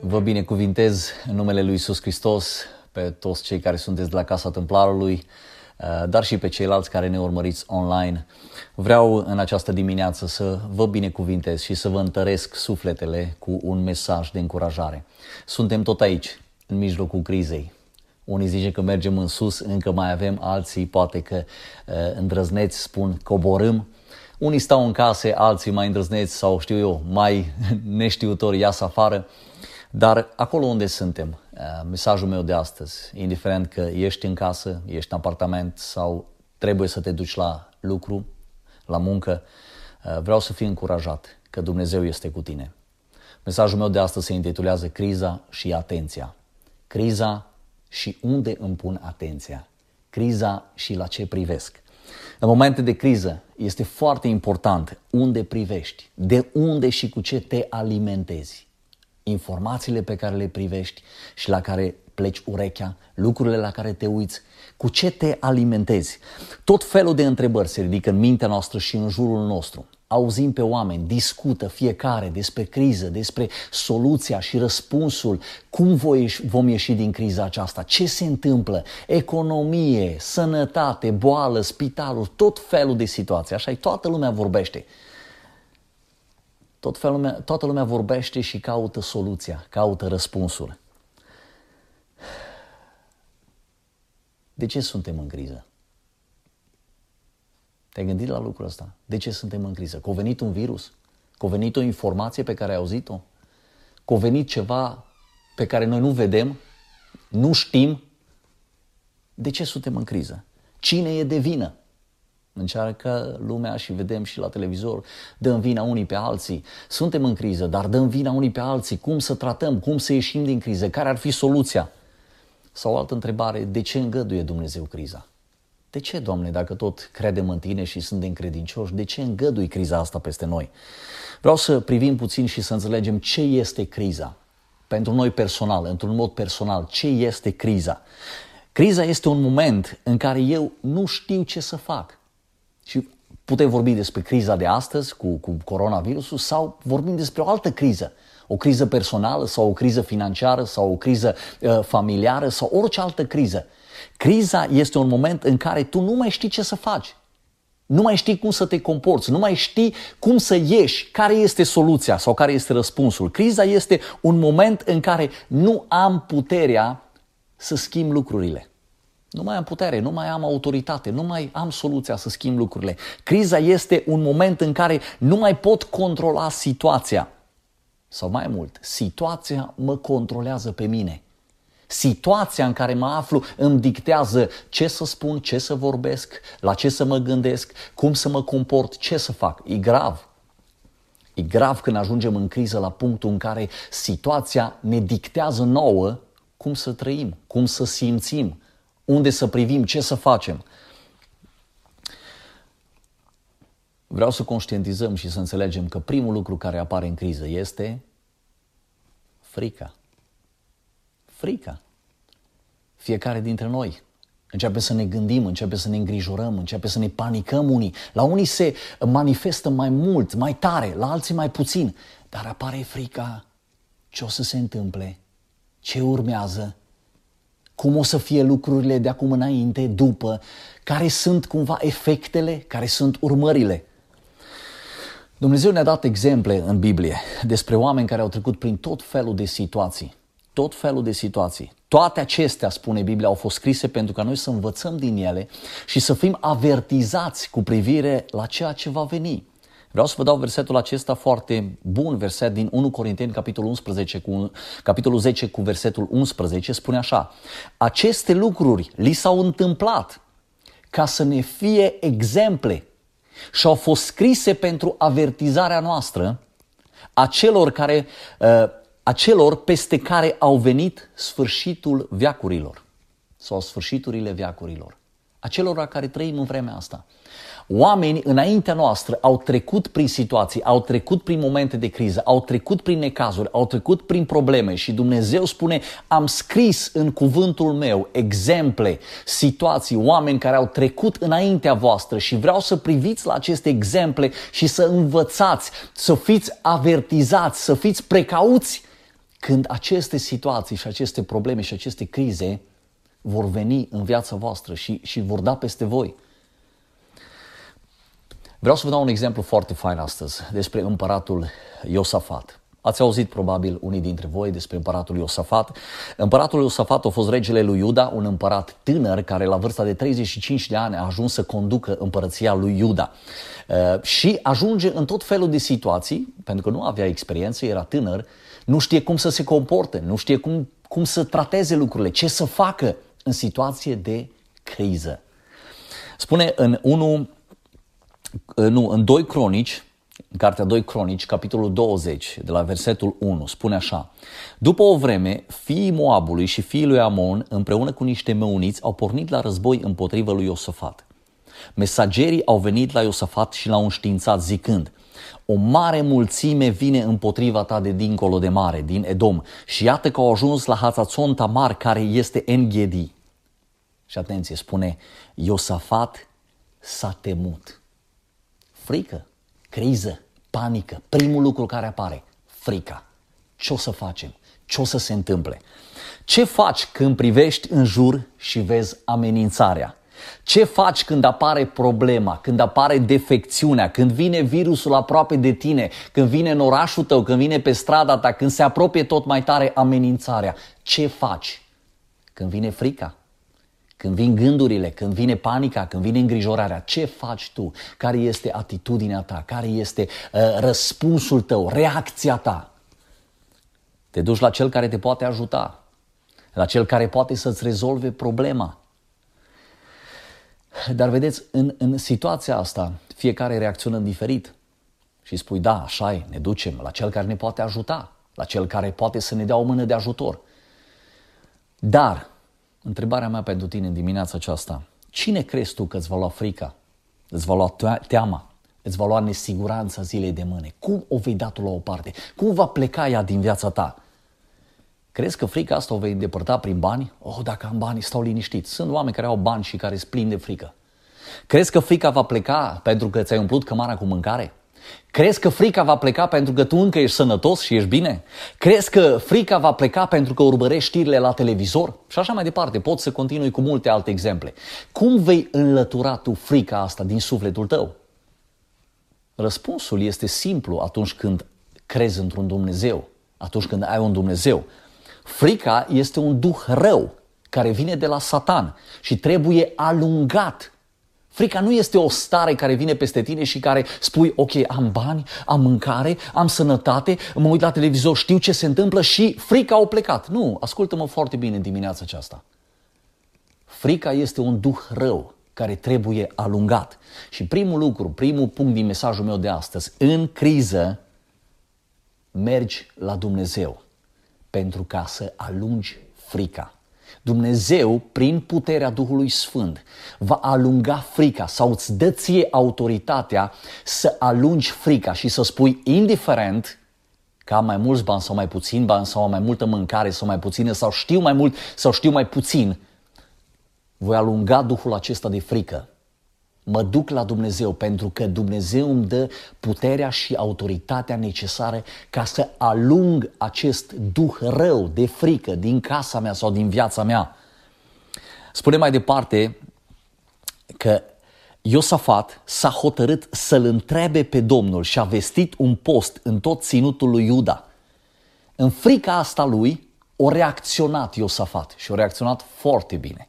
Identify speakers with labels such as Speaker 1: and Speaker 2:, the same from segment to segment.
Speaker 1: Vă binecuvintez în numele Lui Iisus Hristos pe toți cei care sunteți de la Casa Templarului, uh, dar și pe ceilalți care ne urmăriți online. Vreau în această dimineață să vă binecuvintez și să vă întăresc sufletele cu un mesaj de încurajare. Suntem tot aici, în mijlocul crizei. Unii zice că mergem în sus, încă mai avem alții, poate că uh, îndrăzneți spun coborâm. Unii stau în case, alții mai îndrăzneți sau știu eu, mai neștiutori iasă afară. Dar acolo unde suntem, uh, mesajul meu de astăzi, indiferent că ești în casă, ești în apartament sau trebuie să te duci la lucru, la muncă, uh, vreau să fii încurajat că Dumnezeu este cu tine. Mesajul meu de astăzi se intitulează Criza și atenția. Criza și unde îmi pun atenția. Criza și la ce privesc. În momente de criză este foarte important unde privești, de unde și cu ce te alimentezi informațiile pe care le privești și la care pleci urechea, lucrurile la care te uiți, cu ce te alimentezi. Tot felul de întrebări se ridică în mintea noastră și în jurul nostru. Auzim pe oameni, discută fiecare despre criză, despre soluția și răspunsul, cum vom ieși din criza aceasta, ce se întâmplă, economie, sănătate, boală, spitaluri, tot felul de situații. Așa toată lumea vorbește. Tot felul, toată lumea vorbește și caută soluția, caută răspunsul. De ce suntem în criză? Te-ai gândit la lucrul ăsta? De ce suntem în criză? Că a venit un virus? Că a venit o informație pe care ai auzit-o? Că a venit ceva pe care noi nu vedem? Nu știm? De ce suntem în criză? Cine e de vină? Încearcă lumea și vedem și la televizor, dăm vina unii pe alții. Suntem în criză, dar dăm vina unii pe alții. Cum să tratăm? Cum să ieșim din criză? Care ar fi soluția? Sau o altă întrebare, de ce îngăduie Dumnezeu criza? De ce, Doamne, dacă tot credem în Tine și suntem credincioși, de ce îngădui criza asta peste noi? Vreau să privim puțin și să înțelegem ce este criza. Pentru noi personal, într-un mod personal, ce este criza? Criza este un moment în care eu nu știu ce să fac. Și putem vorbi despre criza de astăzi cu, cu coronavirusul sau vorbim despre o altă criză. O criză personală sau o criză financiară sau o criză uh, familiară sau orice altă criză. Criza este un moment în care tu nu mai știi ce să faci. Nu mai știi cum să te comporți, nu mai știi cum să ieși, care este soluția sau care este răspunsul. Criza este un moment în care nu am puterea să schimb lucrurile. Nu mai am putere, nu mai am autoritate, nu mai am soluția să schimb lucrurile. Criza este un moment în care nu mai pot controla situația. Sau mai mult, situația mă controlează pe mine. Situația în care mă aflu îmi dictează ce să spun, ce să vorbesc, la ce să mă gândesc, cum să mă comport, ce să fac. E grav. E grav când ajungem în criză la punctul în care situația ne dictează nouă cum să trăim, cum să simțim, unde să privim, ce să facem. Vreau să conștientizăm și să înțelegem că primul lucru care apare în criză este frica. Frica. Fiecare dintre noi începe să ne gândim, începe să ne îngrijorăm, începe să ne panicăm unii. La unii se manifestă mai mult, mai tare, la alții mai puțin. Dar apare frica. Ce o să se întâmple? Ce urmează? cum o să fie lucrurile de acum înainte, după, care sunt cumva efectele, care sunt urmările. Dumnezeu ne-a dat exemple în Biblie despre oameni care au trecut prin tot felul de situații. Tot felul de situații. Toate acestea, spune Biblia, au fost scrise pentru ca noi să învățăm din ele și să fim avertizați cu privire la ceea ce va veni. Vreau să vă dau versetul acesta foarte bun, verset din 1 Corinteni, capitolul 11, cu, capitolul 10 cu versetul 11, spune așa. Aceste lucruri li s-au întâmplat ca să ne fie exemple și au fost scrise pentru avertizarea noastră a celor, care, uh, a celor peste care au venit sfârșitul veacurilor sau sfârșiturile veacurilor. A celor care trăim în vremea asta. Oameni înaintea noastră au trecut prin situații, au trecut prin momente de criză, au trecut prin necazuri, au trecut prin probleme și Dumnezeu spune, am scris în cuvântul meu exemple, situații, oameni care au trecut înaintea voastră și vreau să priviți la aceste exemple și să învățați, să fiți avertizați, să fiți precauți când aceste situații și aceste probleme și aceste crize vor veni în viața voastră și, și vor da peste voi. Vreau să vă dau un exemplu foarte fain astăzi despre împăratul Iosafat. Ați auzit probabil unii dintre voi despre împăratul Iosafat. Împăratul Iosafat a fost regele lui Iuda, un împărat tânăr care la vârsta de 35 de ani a ajuns să conducă împărăția lui Iuda. Uh, și ajunge în tot felul de situații, pentru că nu avea experiență, era tânăr, nu știe cum să se comporte, nu știe cum, cum să trateze lucrurile, ce să facă în situație de criză. Spune în 1, nu, în 2 cronici, în cartea 2 cronici, capitolul 20, de la versetul 1, spune așa. După o vreme, fiii Moabului și fiii lui Amon, împreună cu niște meuniți, au pornit la război împotriva lui Iosafat. Mesagerii au venit la Iosafat și l-au înștiințat zicând, o mare mulțime vine împotriva ta de dincolo de mare, din Edom, și iată că au ajuns la Hazațon Tamar, care este Enghedi. Și atenție, spune, Iosafat s-a temut. Frică, criză, panică, primul lucru care apare, frica. Ce o să facem? Ce o să se întâmple? Ce faci când privești în jur și vezi amenințarea? Ce faci când apare problema, când apare defecțiunea, când vine virusul aproape de tine, când vine în orașul tău, când vine pe strada ta, când se apropie tot mai tare amenințarea? Ce faci? Când vine frica, când vin gândurile, când vine panica, când vine îngrijorarea, ce faci tu? Care este atitudinea ta? Care este uh, răspunsul tău, reacția ta? Te duci la cel care te poate ajuta, la cel care poate să-ți rezolve problema. Dar vedeți, în, în situația asta, fiecare reacționează diferit. Și spui, da, așa e, ne ducem la cel care ne poate ajuta, la cel care poate să ne dea o mână de ajutor. Dar, întrebarea mea pentru tine în dimineața aceasta, cine crezi tu că îți va lua frica, îți va lua teama, îți va lua nesiguranța zilei de mâine? Cum o vei da tu la o parte? Cum va pleca ea din viața ta? Crezi că frica asta o vei îndepărta prin bani? Oh, dacă am bani, stau liniștit. Sunt oameni care au bani și care sunt de frică. Crezi că frica va pleca pentru că ți-ai umplut cămara cu mâncare? Crezi că frica va pleca pentru că tu încă ești sănătos și ești bine? Crezi că frica va pleca pentru că urmărești știrile la televizor? Și așa mai departe, pot să continui cu multe alte exemple. Cum vei înlătura tu frica asta din sufletul tău? Răspunsul este simplu atunci când crezi într-un Dumnezeu, atunci când ai un Dumnezeu. Frica este un duh rău care vine de la Satan și trebuie alungat. Frica nu este o stare care vine peste tine și care spui, ok, am bani, am mâncare, am sănătate, mă uit la televizor, știu ce se întâmplă și frica au plecat. Nu, ascultă-mă foarte bine în dimineața aceasta. Frica este un duh rău care trebuie alungat. Și primul lucru, primul punct din mesajul meu de astăzi, în criză, mergi la Dumnezeu pentru ca să alungi frica. Dumnezeu, prin puterea Duhului Sfânt, va alunga frica sau îți dă ție autoritatea să alungi frica și să spui, indiferent că am mai mulți bani sau mai puțin bani sau am mai multă mâncare sau mai puțină sau știu mai mult sau știu mai puțin, voi alunga Duhul acesta de frică mă duc la Dumnezeu pentru că Dumnezeu îmi dă puterea și autoritatea necesară ca să alung acest duh rău de frică din casa mea sau din viața mea. Spune mai departe că Iosafat s-a hotărât să-l întrebe pe Domnul și a vestit un post în tot ținutul lui Iuda. În frica asta lui, o reacționat Iosafat și o reacționat foarte bine.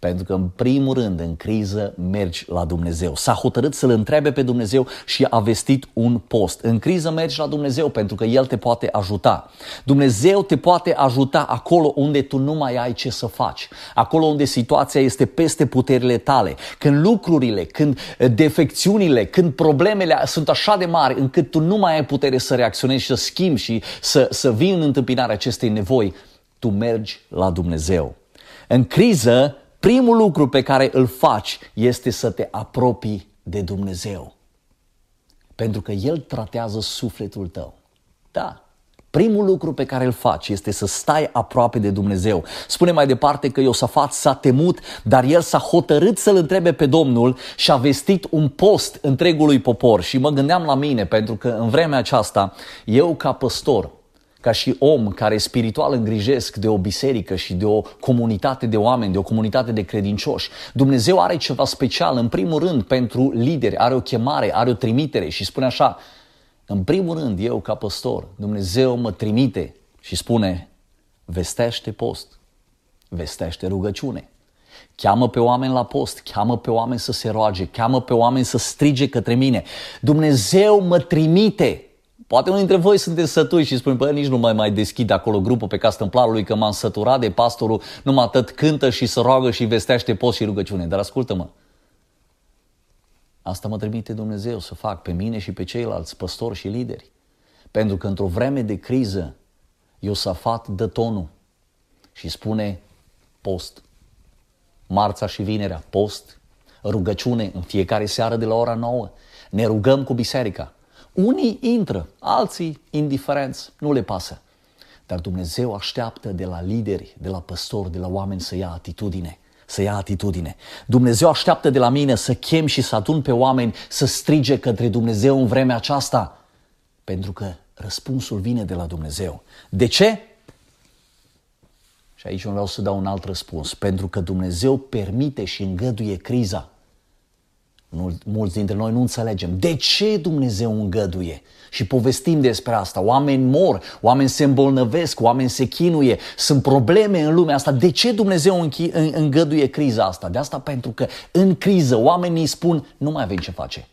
Speaker 1: Pentru că, în primul rând, în criză mergi la Dumnezeu. S-a hotărât să-L întrebe pe Dumnezeu și a vestit un post. În criză mergi la Dumnezeu pentru că El te poate ajuta. Dumnezeu te poate ajuta acolo unde tu nu mai ai ce să faci. Acolo unde situația este peste puterile tale. Când lucrurile, când defecțiunile, când problemele sunt așa de mari încât tu nu mai ai putere să reacționezi și să schimbi și să, să vii în întâmpinarea acestei nevoi, tu mergi la Dumnezeu. În criză primul lucru pe care îl faci este să te apropii de Dumnezeu. Pentru că El tratează sufletul tău. Da, Primul lucru pe care îl faci este să stai aproape de Dumnezeu. Spune mai departe că Iosafat s-a temut, dar el s-a hotărât să-L întrebe pe Domnul și a vestit un post întregului popor. Și mă gândeam la mine, pentru că în vremea aceasta, eu ca păstor, ca și om care spiritual îngrijesc de o biserică și de o comunitate de oameni, de o comunitate de credincioși. Dumnezeu are ceva special, în primul rând, pentru lideri, are o chemare, are o trimitere și spune așa, în primul rând, eu ca păstor, Dumnezeu mă trimite și spune, vestește post, vestește rugăciune, cheamă pe oameni la post, cheamă pe oameni să se roage, cheamă pe oameni să strige către mine. Dumnezeu mă trimite. Poate unul dintre voi sunteți sătui și spune, bă, nici nu mai mai deschid acolo grupul pe ca stâmplarului că m-am săturat de pastorul, numai atât cântă și se roagă și vestește post și rugăciune. Dar ascultă-mă, Asta mă trimite Dumnezeu să fac pe mine și pe ceilalți păstori și lideri. Pentru că într-o vreme de criză, Iosafat dă tonul și spune post. Marța și vinerea, post, rugăciune în fiecare seară de la ora 9. Ne rugăm cu biserica. Unii intră, alții indiferenți, nu le pasă. Dar Dumnezeu așteaptă de la lideri, de la păstori, de la oameni să ia atitudine să ia atitudine. Dumnezeu așteaptă de la mine să chem și să adun pe oameni să strige către Dumnezeu în vremea aceasta. Pentru că răspunsul vine de la Dumnezeu. De ce? Și aici vreau să dau un alt răspuns. Pentru că Dumnezeu permite și îngăduie criza. Mulți dintre noi nu înțelegem de ce Dumnezeu îngăduie și povestim despre asta. Oameni mor, oameni se îmbolnăvesc, oameni se chinuie, sunt probleme în lumea asta. De ce Dumnezeu îngăduie criza asta? De asta pentru că în criză oamenii spun nu mai avem ce face.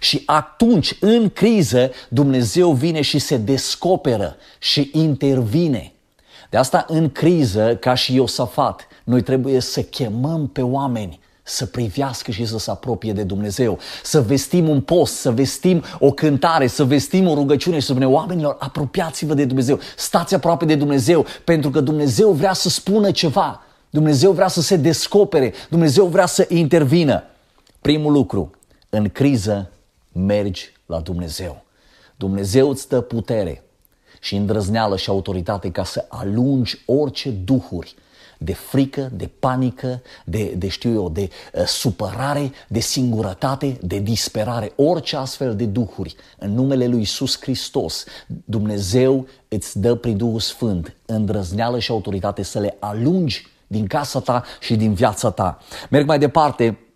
Speaker 1: Și atunci, în criză, Dumnezeu vine și se descoperă și intervine. De asta, în criză, ca și Iosafat, noi trebuie să chemăm pe oameni să privească și să se apropie de Dumnezeu, să vestim un post, să vestim o cântare, să vestim o rugăciune și să spunem oamenilor, apropiați-vă de Dumnezeu, stați aproape de Dumnezeu, pentru că Dumnezeu vrea să spună ceva, Dumnezeu vrea să se descopere, Dumnezeu vrea să intervină. Primul lucru, în criză mergi la Dumnezeu. Dumnezeu îți dă putere și îndrăzneală și autoritate ca să alungi orice duhuri de frică, de panică, de, de știu eu, de uh, supărare, de singurătate, de disperare, orice astfel de duhuri. În numele lui Isus Hristos, Dumnezeu îți dă prin Duhul Sfânt îndrăzneală și autoritate să le alungi din casa ta și din viața ta. Merg mai departe, Uh,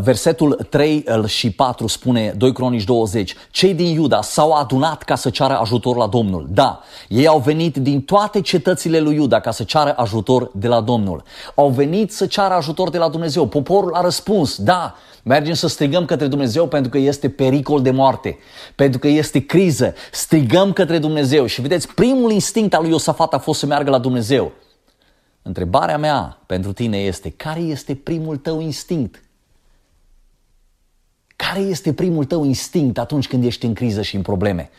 Speaker 1: versetul 3 și 4 spune 2 Cronici 20. Cei din Iuda s-au adunat ca să ceară ajutor la Domnul. Da, ei au venit din toate cetățile lui Iuda ca să ceară ajutor de la Domnul. Au venit să ceară ajutor de la Dumnezeu. Poporul a răspuns, da, Mergem să strigăm către Dumnezeu pentru că este pericol de moarte, pentru că este criză. Strigăm către Dumnezeu și vedeți, primul instinct al lui Iosafat a fost să meargă la Dumnezeu. Întrebarea mea pentru tine este, care este primul tău instinct? Care este primul tău instinct atunci când ești în criză și în probleme?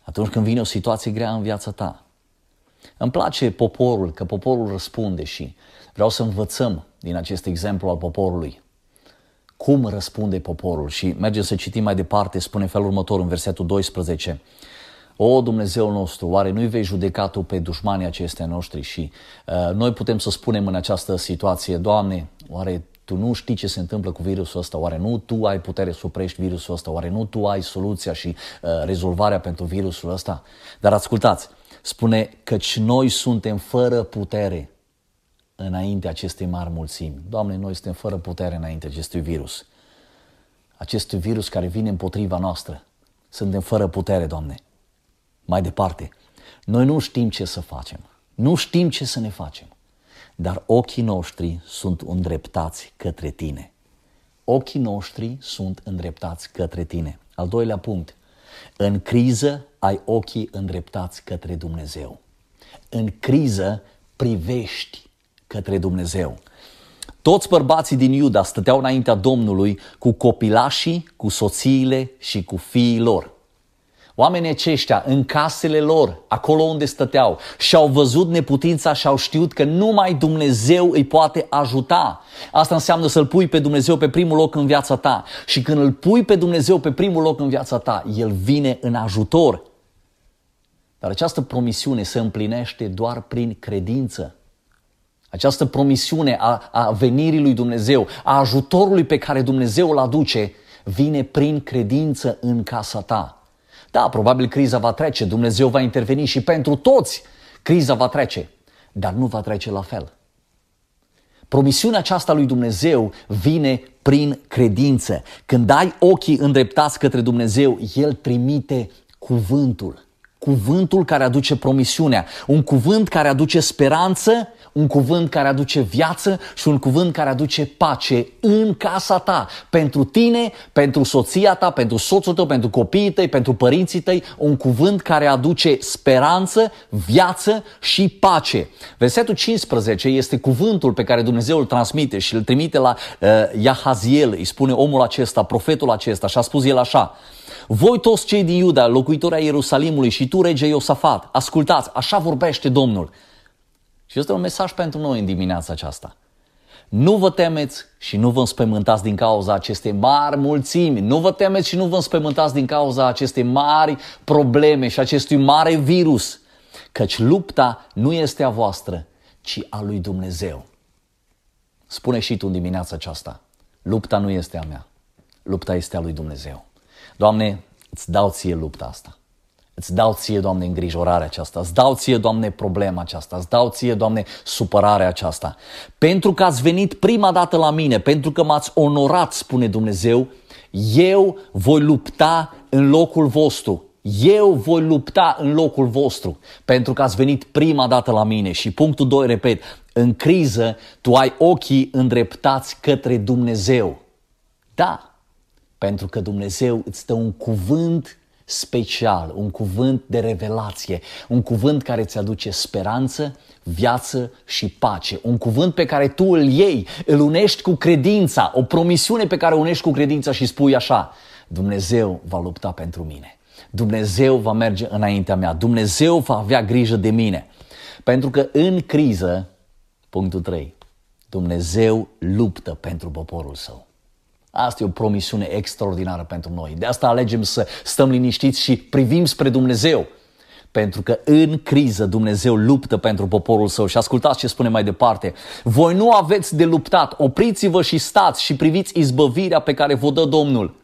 Speaker 1: Atunci când vine o situație grea în viața ta. Îmi place poporul, că poporul răspunde și vreau să învățăm din acest exemplu al poporului. Cum răspunde poporul? Și mergem să citim mai departe, spune felul următor în versetul 12. O, Dumnezeu nostru, oare nu-i vei judeca tu pe dușmanii acestea noștri? Și uh, noi putem să spunem în această situație, Doamne, oare tu nu știi ce se întâmplă cu virusul ăsta, oare nu tu ai putere să oprești virusul ăsta, oare nu tu ai soluția și uh, rezolvarea pentru virusul ăsta? Dar ascultați, spune căci noi suntem fără putere înainte acestei mari mulțimi. Doamne, noi suntem fără putere înainte acestui virus. Acestui virus care vine împotriva noastră. Suntem fără putere, Doamne. Mai departe, noi nu știm ce să facem. Nu știm ce să ne facem dar ochii noștri sunt îndreptați către tine. Ochii noștri sunt îndreptați către tine. Al doilea punct. În criză ai ochii îndreptați către Dumnezeu. În criză privești către Dumnezeu. Toți bărbații din Iuda stăteau înaintea Domnului cu copilașii, cu soțiile și cu fiii lor. Oamenii aceștia, în casele lor, acolo unde stăteau, și-au văzut neputința și au știut că numai Dumnezeu îi poate ajuta. Asta înseamnă să-L pui pe Dumnezeu pe primul loc în viața ta. Și când îl pui pe Dumnezeu pe primul loc în viața ta, El vine în ajutor. Dar această promisiune se împlinește doar prin credință. Această promisiune a, a venirii lui Dumnezeu, a ajutorului pe care Dumnezeu îl aduce, vine prin credință în casa ta. Da, probabil criza va trece, Dumnezeu va interveni și pentru toți criza va trece, dar nu va trece la fel. Promisiunea aceasta lui Dumnezeu vine prin credință. Când ai ochii îndreptați către Dumnezeu, El trimite cuvântul. Cuvântul care aduce promisiunea, un cuvânt care aduce speranță un cuvânt care aduce viață și un cuvânt care aduce pace în casa ta, pentru tine, pentru soția ta, pentru soțul tău, pentru copiii tăi, pentru părinții tăi, un cuvânt care aduce speranță, viață și pace. Versetul 15 este cuvântul pe care Dumnezeu îl transmite și îl trimite la uh, Iahaziel, îi spune omul acesta, profetul acesta și a spus el așa, voi toți cei din Iuda, locuitori ai Ierusalimului și tu, rege Iosafat, ascultați, așa vorbește Domnul. Și este un mesaj pentru noi în dimineața aceasta. Nu vă temeți și nu vă înspăimântați din cauza acestei mari mulțimi. Nu vă temeți și nu vă înspăimântați din cauza acestei mari probleme și acestui mare virus. Căci lupta nu este a voastră, ci a lui Dumnezeu. Spune și tu în dimineața aceasta. Lupta nu este a mea. Lupta este a lui Dumnezeu. Doamne, îți dau ție lupta asta. Îți dau ție, Doamne, îngrijorarea aceasta, îți dau ție, Doamne, problema aceasta, îți dau ție, Doamne, supărarea aceasta. Pentru că ați venit prima dată la mine, pentru că m-ați onorat, spune Dumnezeu, eu voi lupta în locul vostru. Eu voi lupta în locul vostru pentru că ați venit prima dată la mine. Și punctul 2, repet, în criză tu ai ochii îndreptați către Dumnezeu. Da, pentru că Dumnezeu îți dă un cuvânt special, un cuvânt de revelație, un cuvânt care îți aduce speranță, viață și pace, un cuvânt pe care tu îl iei, îl unești cu credința, o promisiune pe care o unești cu credința și spui așa, Dumnezeu va lupta pentru mine. Dumnezeu va merge înaintea mea. Dumnezeu va avea grijă de mine. Pentru că în criză, punctul 3, Dumnezeu luptă pentru poporul său. Asta e o promisiune extraordinară pentru noi. De asta alegem să stăm liniștiți și privim spre Dumnezeu. Pentru că în criză Dumnezeu luptă pentru poporul său. Și ascultați ce spune mai departe. Voi nu aveți de luptat, opriți-vă și stați și priviți izbăvirea pe care vă dă Domnul.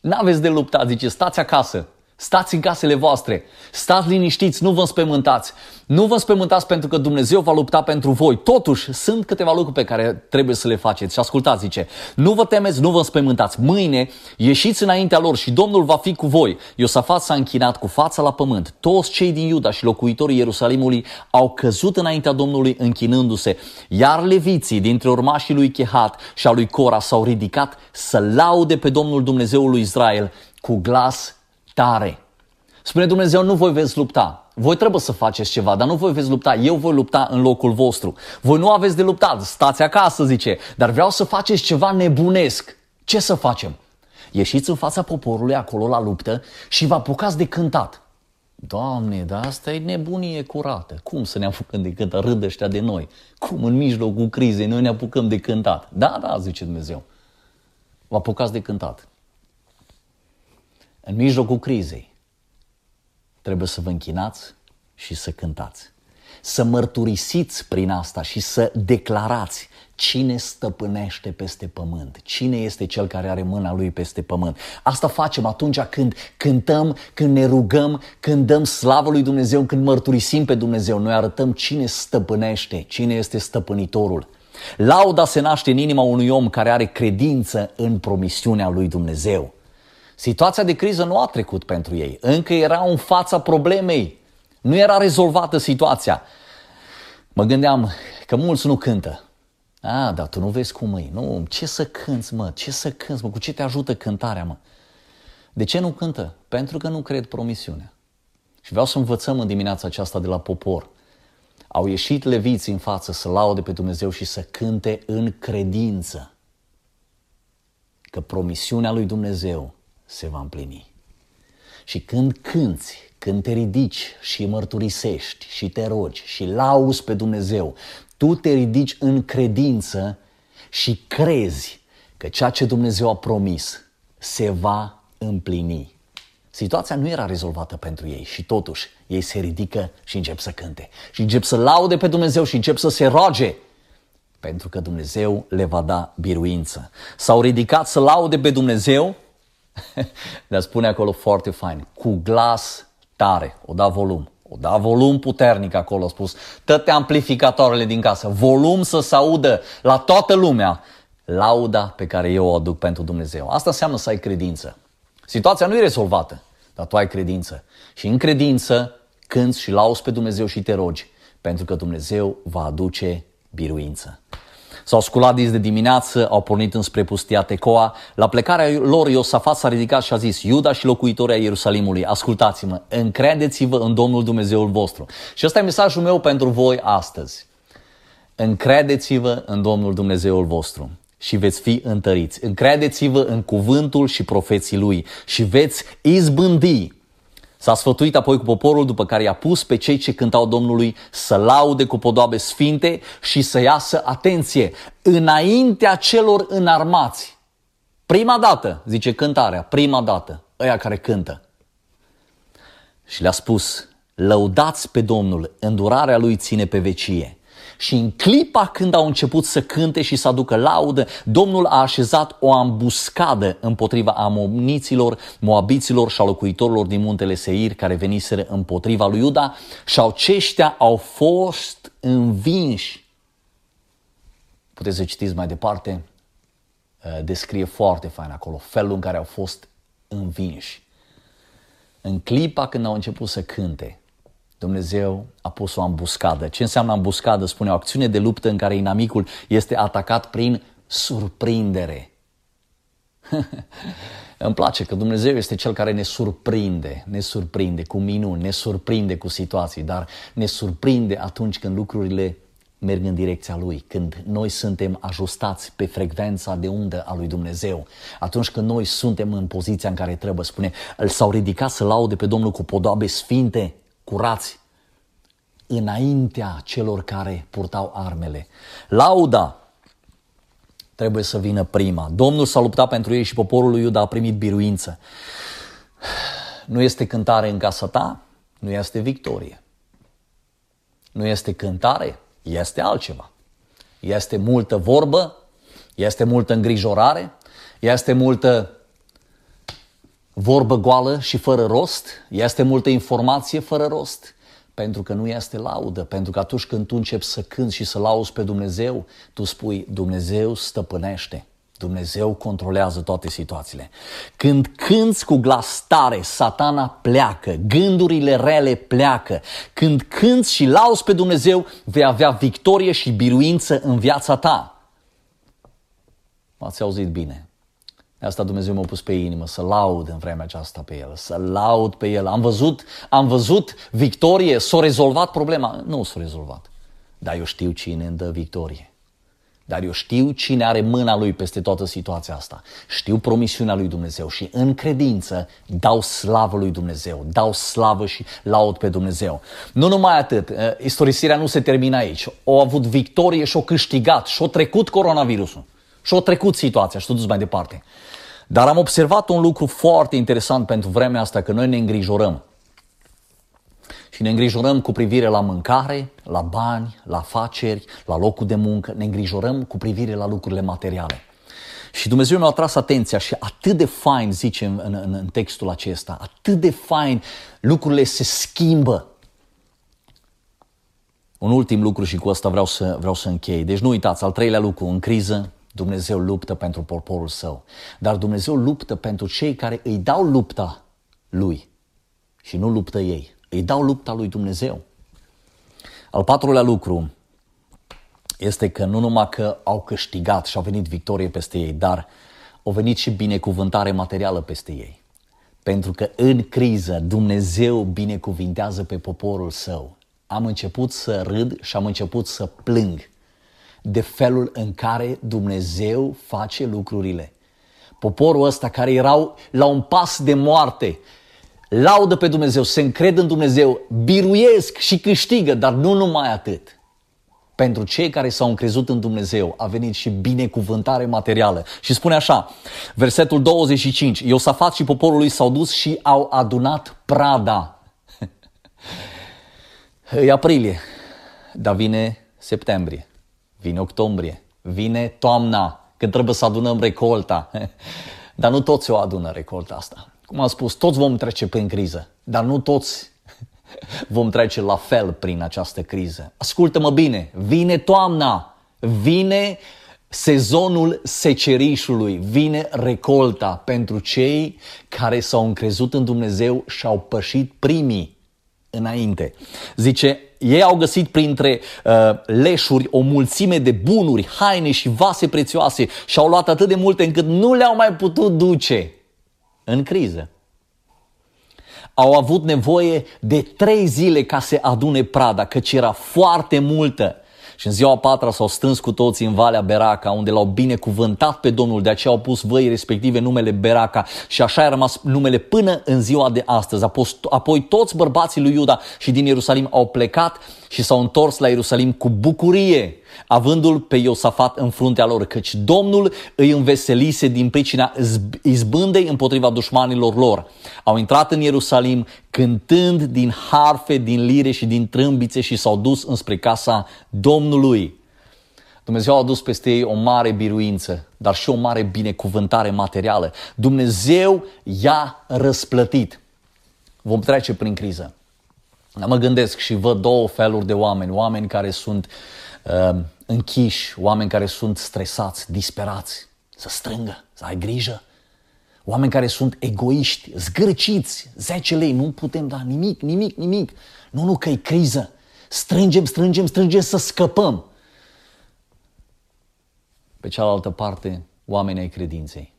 Speaker 1: N-aveți de luptat, zice, stați acasă. Stați în casele voastre, stați liniștiți, nu vă înspământați. Nu vă înspământați pentru că Dumnezeu va lupta pentru voi. Totuși, sunt câteva lucruri pe care trebuie să le faceți. Și ascultați, zice, nu vă temeți, nu vă înspământați. Mâine ieșiți înaintea lor și Domnul va fi cu voi. Iosafat s-a închinat cu fața la pământ. Toți cei din Iuda și locuitorii Ierusalimului au căzut înaintea Domnului închinându-se. Iar leviții dintre urmașii lui Chehat și a lui Cora s-au ridicat să laude pe Domnul Dumnezeul lui Israel cu glas tare. Spune Dumnezeu, nu voi veți lupta. Voi trebuie să faceți ceva, dar nu voi veți lupta. Eu voi lupta în locul vostru. Voi nu aveți de luptat. Stați acasă, zice. Dar vreau să faceți ceva nebunesc. Ce să facem? Ieșiți în fața poporului acolo la luptă și vă apucați de cântat. Doamne, dar asta e nebunie curată. Cum să ne apucăm de cântat? Râd ăștia de noi. Cum în mijlocul crizei noi ne apucăm de cântat? Da, da, zice Dumnezeu. Vă apucați de cântat în mijlocul crizei, trebuie să vă închinați și să cântați. Să mărturisiți prin asta și să declarați cine stăpânește peste pământ, cine este cel care are mâna lui peste pământ. Asta facem atunci când cântăm, când ne rugăm, când dăm slavă lui Dumnezeu, când mărturisim pe Dumnezeu. Noi arătăm cine stăpânește, cine este stăpânitorul. Lauda se naște în inima unui om care are credință în promisiunea lui Dumnezeu. Situația de criză nu a trecut pentru ei. Încă erau în fața problemei. Nu era rezolvată situația. Mă gândeam că mulți nu cântă. A, dar tu nu vezi cum e. Nu, ce să cânți, mă? Ce să cânți, mă? Cu ce te ajută cântarea, mă? De ce nu cântă? Pentru că nu cred promisiunea. Și vreau să învățăm în dimineața aceasta de la popor. Au ieșit leviții în față să laude pe Dumnezeu și să cânte în credință că promisiunea lui Dumnezeu se va împlini. Și când cânți, când te ridici și mărturisești și te rogi și lauzi pe Dumnezeu, tu te ridici în credință și crezi că ceea ce Dumnezeu a promis se va împlini. Situația nu era rezolvată pentru ei și totuși ei se ridică și încep să cânte. Și încep să laude pe Dumnezeu și încep să se roage pentru că Dumnezeu le va da biruință. S-au ridicat să laude pe Dumnezeu, dar spune acolo foarte fain, cu glas tare, o da volum. O da volum puternic acolo, a spus, toate amplificatoarele din casă, volum să se audă la toată lumea lauda pe care eu o aduc pentru Dumnezeu. Asta înseamnă să ai credință. Situația nu e rezolvată, dar tu ai credință. Și în credință cânți și lauzi pe Dumnezeu și te rogi, pentru că Dumnezeu va aduce biruință. S-au sculat de dimineață, au pornit înspre pustia Tecoa. La plecarea lor, Iosafat s-a ridicat și a zis, Iuda și locuitorii Ierusalimului, ascultați-mă, încredeți-vă în Domnul Dumnezeul vostru. Și ăsta e mesajul meu pentru voi astăzi. Încredeți-vă în Domnul Dumnezeul vostru și veți fi întăriți. Încredeți-vă în cuvântul și profeții lui și veți izbândi. S-a sfătuit apoi cu poporul după care i-a pus pe cei ce cântau Domnului să laude cu podoabe sfinte și să iasă atenție înaintea celor înarmați. Prima dată, zice cântarea, prima dată, ăia care cântă. Și le-a spus, lăudați pe Domnul, îndurarea lui ține pe vecie. Și în clipa când au început să cânte și să aducă laudă, Domnul a așezat o ambuscadă împotriva amoniților, moabiților și a locuitorilor din muntele Seir care veniseră împotriva lui Iuda și aceștia au fost învinși. Puteți să citiți mai departe, uh, descrie foarte fain acolo felul în care au fost învinși. În clipa când au început să cânte, Dumnezeu a pus o ambuscadă. Ce înseamnă ambuscadă? Spune o acțiune de luptă în care inamicul este atacat prin surprindere. Îmi place că Dumnezeu este Cel care ne surprinde, ne surprinde cu minuni, ne surprinde cu situații, dar ne surprinde atunci când lucrurile merg în direcția Lui, când noi suntem ajustați pe frecvența de undă a Lui Dumnezeu, atunci când noi suntem în poziția în care trebuie, spune, s-au ridicat să laude pe Domnul cu podoabe sfinte, curați înaintea celor care purtau armele. Lauda trebuie să vină prima. Domnul s-a luptat pentru ei și poporul lui Iuda a primit biruință. Nu este cântare în casa ta, nu este victorie. Nu este cântare, este altceva. Este multă vorbă, este multă îngrijorare, este multă vorbă goală și fără rost, este multă informație fără rost, pentru că nu este laudă, pentru că atunci când tu începi să cânți și să lauzi pe Dumnezeu, tu spui Dumnezeu stăpânește. Dumnezeu controlează toate situațiile. Când cânți cu glas tare, satana pleacă, gândurile rele pleacă. Când cânți și lauzi pe Dumnezeu, vei avea victorie și biruință în viața ta. M-ați auzit bine. Asta Dumnezeu m-a pus pe inimă, să laud în vremea aceasta pe El, să laud pe El. Am văzut, am văzut victorie, s-a rezolvat problema. Nu s-a rezolvat. Dar eu știu cine îmi dă victorie. Dar eu știu cine are mâna lui peste toată situația asta. Știu promisiunea lui Dumnezeu și în credință dau slavă lui Dumnezeu, dau slavă și laud pe Dumnezeu. Nu numai atât, eh, istorisirea nu se termină aici. O avut victorie și o câștigat și o trecut coronavirusul. Și o trecut situația și dus mai departe. Dar am observat un lucru foarte interesant pentru vremea asta, că noi ne îngrijorăm. Și ne îngrijorăm cu privire la mâncare, la bani, la afaceri, la locul de muncă, ne îngrijorăm cu privire la lucrurile materiale. Și Dumnezeu mi-a atras atenția și atât de fain, zice în, în, în textul acesta, atât de fain, lucrurile se schimbă. Un ultim lucru și cu asta vreau să, vreau să închei. Deci nu uitați, al treilea lucru, în criză, Dumnezeu luptă pentru poporul său, dar Dumnezeu luptă pentru cei care îi dau lupta lui și nu luptă ei. Îi dau lupta lui Dumnezeu. Al patrulea lucru este că nu numai că au câștigat și au venit victorie peste ei, dar au venit și binecuvântare materială peste ei. Pentru că în criză Dumnezeu binecuvintează pe poporul său. Am început să râd și am început să plâng de felul în care Dumnezeu face lucrurile. Poporul ăsta care erau la un pas de moarte, laudă pe Dumnezeu, se încred în Dumnezeu, biruiesc și câștigă, dar nu numai atât. Pentru cei care s-au încrezut în Dumnezeu a venit și binecuvântare materială. Și spune așa, versetul 25, Iosafat și poporul lui s-au dus și au adunat prada. e aprilie, dar vine septembrie, vine octombrie, vine toamna, când trebuie să adunăm recolta. Dar nu toți o adună recolta asta. Cum am spus, toți vom trece prin criză, dar nu toți vom trece la fel prin această criză. Ascultă-mă bine, vine toamna, vine sezonul secerișului, vine recolta pentru cei care s-au încrezut în Dumnezeu și au pășit primii înainte. Zice, ei au găsit printre uh, leșuri o mulțime de bunuri, haine și vase prețioase și au luat atât de multe încât nu le-au mai putut duce în criză. Au avut nevoie de trei zile ca să adune prada, căci era foarte multă. Și în ziua a patra s-au strâns cu toții în Valea Beraca, unde l-au binecuvântat pe Domnul, de aceea au pus văi respective numele Beraca. Și așa a rămas numele până în ziua de astăzi. Apoi toți bărbații lui Iuda și din Ierusalim au plecat și s-au întors la Ierusalim cu bucurie avându-l pe Iosafat în fruntea lor, căci Domnul îi înveselise din pricina izbândei împotriva dușmanilor lor. Au intrat în Ierusalim cântând din harfe, din lire și din trâmbițe și s-au dus înspre casa Domnului. Dumnezeu a adus peste ei o mare biruință, dar și o mare binecuvântare materială. Dumnezeu i-a răsplătit. Vom trece prin criză. Mă gândesc și văd două feluri de oameni. Oameni care sunt uh, închiși, oameni care sunt stresați, disperați, să strângă, să ai grijă. Oameni care sunt egoiști, zgârciți, 10 lei, nu putem da nimic, nimic, nimic. Nu, nu, că e criză. Strângem, strângem, strângem să scăpăm. Pe cealaltă parte, oamenii ai credinței.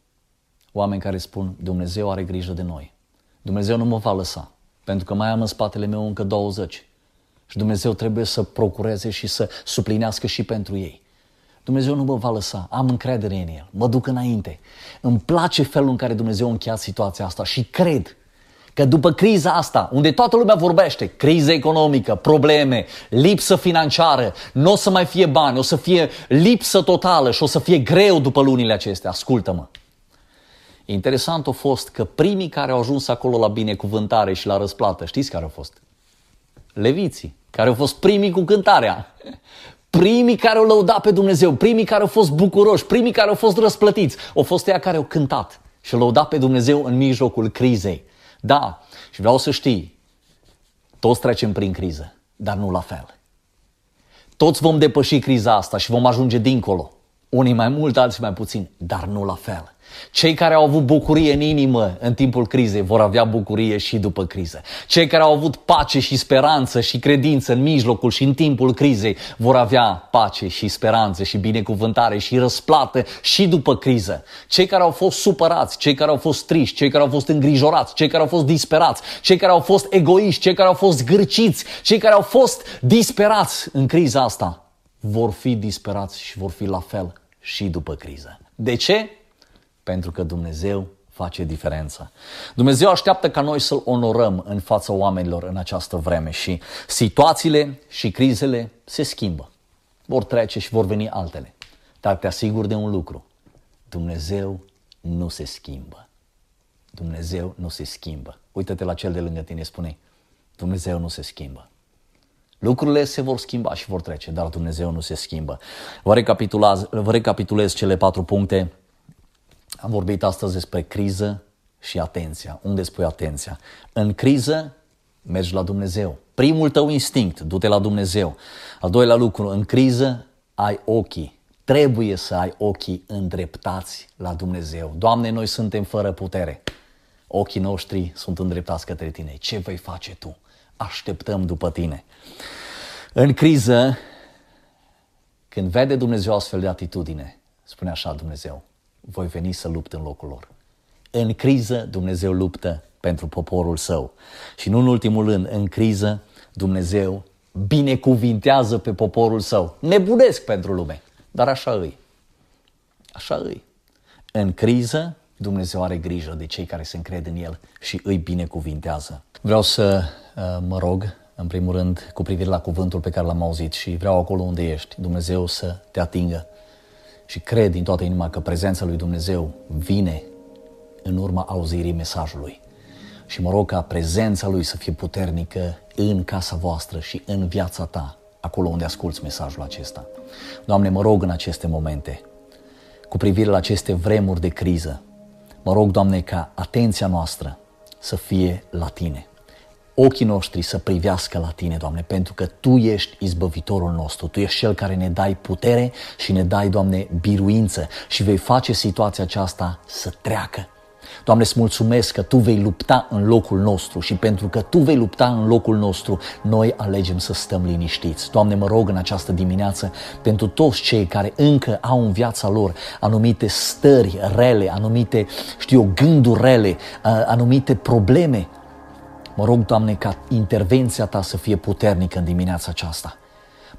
Speaker 1: Oameni care spun, Dumnezeu are grijă de noi. Dumnezeu nu mă va lăsa, pentru că mai am în spatele meu încă 20. Și Dumnezeu trebuie să procureze și să suplinească și pentru ei. Dumnezeu nu mă va lăsa, am încredere în El, mă duc înainte. Îmi place felul în care Dumnezeu a încheiat situația asta și cred că după criza asta, unde toată lumea vorbește, criză economică, probleme, lipsă financiară, nu o să mai fie bani, o să fie lipsă totală și o să fie greu după lunile acestea, ascultă-mă. Interesant a fost că primii care au ajuns acolo la binecuvântare și la răsplată, știți care au fost? Leviții, care au fost primii cu cântarea, primii care au lăudat pe Dumnezeu, primii care au fost bucuroși, primii care au fost răsplătiți, au fost ea care au cântat și au lăudat pe Dumnezeu în mijlocul crizei. Da, și vreau să știi, toți trecem prin criză, dar nu la fel. Toți vom depăși criza asta și vom ajunge dincolo. Unii mai mult, alții mai puțin, dar nu la fel. Cei care au avut bucurie în inimă în timpul crizei vor avea bucurie și după criză. Cei care au avut pace și speranță și credință în mijlocul și în timpul crizei vor avea pace și speranță și binecuvântare și răsplată și după criză. Cei care au fost supărați, cei care au fost triști, cei care au fost îngrijorați, cei care au fost disperați, cei care au fost egoiști, cei care au fost gârciți, cei care au fost disperați în criza asta vor fi disperați și vor fi la fel și după criză. De ce? Pentru că Dumnezeu face diferența. Dumnezeu așteaptă ca noi să-L onorăm în fața oamenilor în această vreme și situațiile și crizele se schimbă. Vor trece și vor veni altele. Dar te asigur de un lucru. Dumnezeu nu se schimbă. Dumnezeu nu se schimbă. Uită-te la cel de lângă tine, spune Dumnezeu nu se schimbă. Lucrurile se vor schimba și vor trece, dar Dumnezeu nu se schimbă. Vă recapitulez, vă recapitulez cele patru puncte am vorbit astăzi despre criză și atenția. Unde spui atenția? În criză mergi la Dumnezeu. Primul tău instinct, du-te la Dumnezeu. Al doilea lucru, în criză ai ochii. Trebuie să ai ochii îndreptați la Dumnezeu. Doamne, noi suntem fără putere. Ochii noștri sunt îndreptați către Tine. Ce vei face Tu? Așteptăm după Tine. În criză, când vede Dumnezeu astfel de atitudine, spune așa Dumnezeu, voi veni să lupt în locul lor. În criză, Dumnezeu luptă pentru poporul său. Și nu în ultimul rând, în criză, Dumnezeu binecuvintează pe poporul său. Nebunesc pentru lume, dar așa îi. Așa îi. În criză, Dumnezeu are grijă de cei care se încred în El și îi binecuvintează. Vreau să uh, mă rog, în primul rând, cu privire la cuvântul pe care l-am auzit și vreau acolo unde ești, Dumnezeu să te atingă. Și cred din toată inima că prezența lui Dumnezeu vine în urma auzirii mesajului. Și mă rog ca prezența lui să fie puternică în casa voastră și în viața ta, acolo unde asculți mesajul acesta. Doamne, mă rog în aceste momente, cu privire la aceste vremuri de criză, mă rog, Doamne, ca atenția noastră să fie la Tine. Ochii noștri să privească la Tine, Doamne, pentru că Tu ești izbăvitorul nostru, Tu ești Cel care ne dai putere și ne dai, Doamne, biruință și vei face situația aceasta să treacă. Doamne, îți mulțumesc că Tu vei lupta în locul nostru și pentru că Tu vei lupta în locul nostru, noi alegem să stăm liniștiți. Doamne, mă rog în această dimineață pentru toți cei care încă au în viața lor anumite stări rele, anumite, știu eu, gânduri rele, anumite probleme. Mă rog, Doamne, ca intervenția Ta să fie puternică în dimineața aceasta.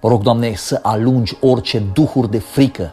Speaker 1: Mă rog, Doamne, să alungi orice duhuri de frică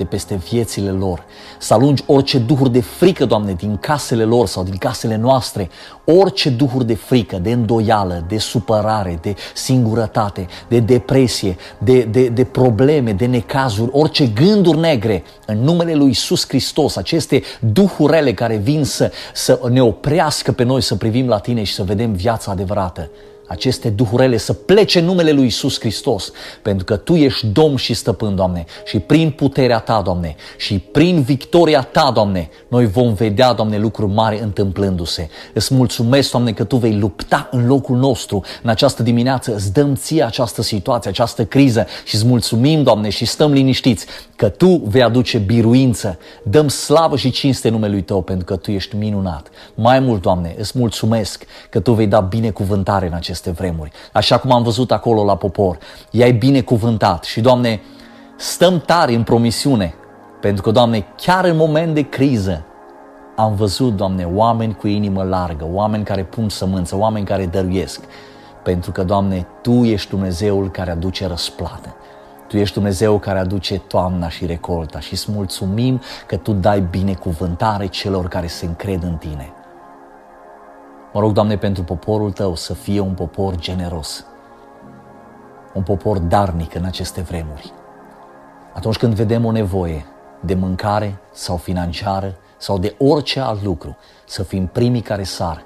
Speaker 1: de peste viețile lor. Să alungi orice duhuri de frică, Doamne, din casele lor sau din casele noastre. Orice duhuri de frică, de îndoială, de supărare, de singurătate, de depresie, de, de, de probleme, de necazuri, orice gânduri negre, în numele Lui Isus Hristos, aceste duhurele care vin să, să ne oprească pe noi să privim la Tine și să vedem viața adevărată aceste duhurele să plece în numele lui Isus Hristos, pentru că Tu ești Domn și Stăpân, Doamne, și prin puterea Ta, Doamne, și prin victoria Ta, Doamne, noi vom vedea, Doamne, lucruri mari întâmplându-se. Îți mulțumesc, Doamne, că Tu vei lupta în locul nostru în această dimineață, îți dăm ție această situație, această criză și îți mulțumim, Doamne, și stăm liniștiți că Tu vei aduce biruință. Dăm slavă și cinste numelui Tău, pentru că Tu ești minunat. Mai mult, Doamne, îți mulțumesc că Tu vei da binecuvântare în acest aceste vremuri. Așa cum am văzut acolo la popor, i-ai binecuvântat și, Doamne, stăm tari în promisiune, pentru că, Doamne, chiar în moment de criză, am văzut, Doamne, oameni cu inimă largă, oameni care pun sămânță, oameni care dăruiesc, pentru că, Doamne, Tu ești Dumnezeul care aduce răsplată. Tu ești Dumnezeu care aduce toamna și recolta și îți mulțumim că Tu dai binecuvântare celor care se încred în Tine. Mă rog, Doamne, pentru poporul Tău să fie un popor generos, un popor darnic în aceste vremuri. Atunci când vedem o nevoie de mâncare sau financiară sau de orice alt lucru, să fim primii care sar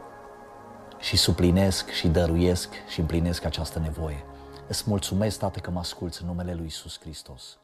Speaker 1: și suplinesc și dăruiesc și împlinesc această nevoie. Îți mulțumesc, Tată, că mă asculți în numele Lui Isus Hristos.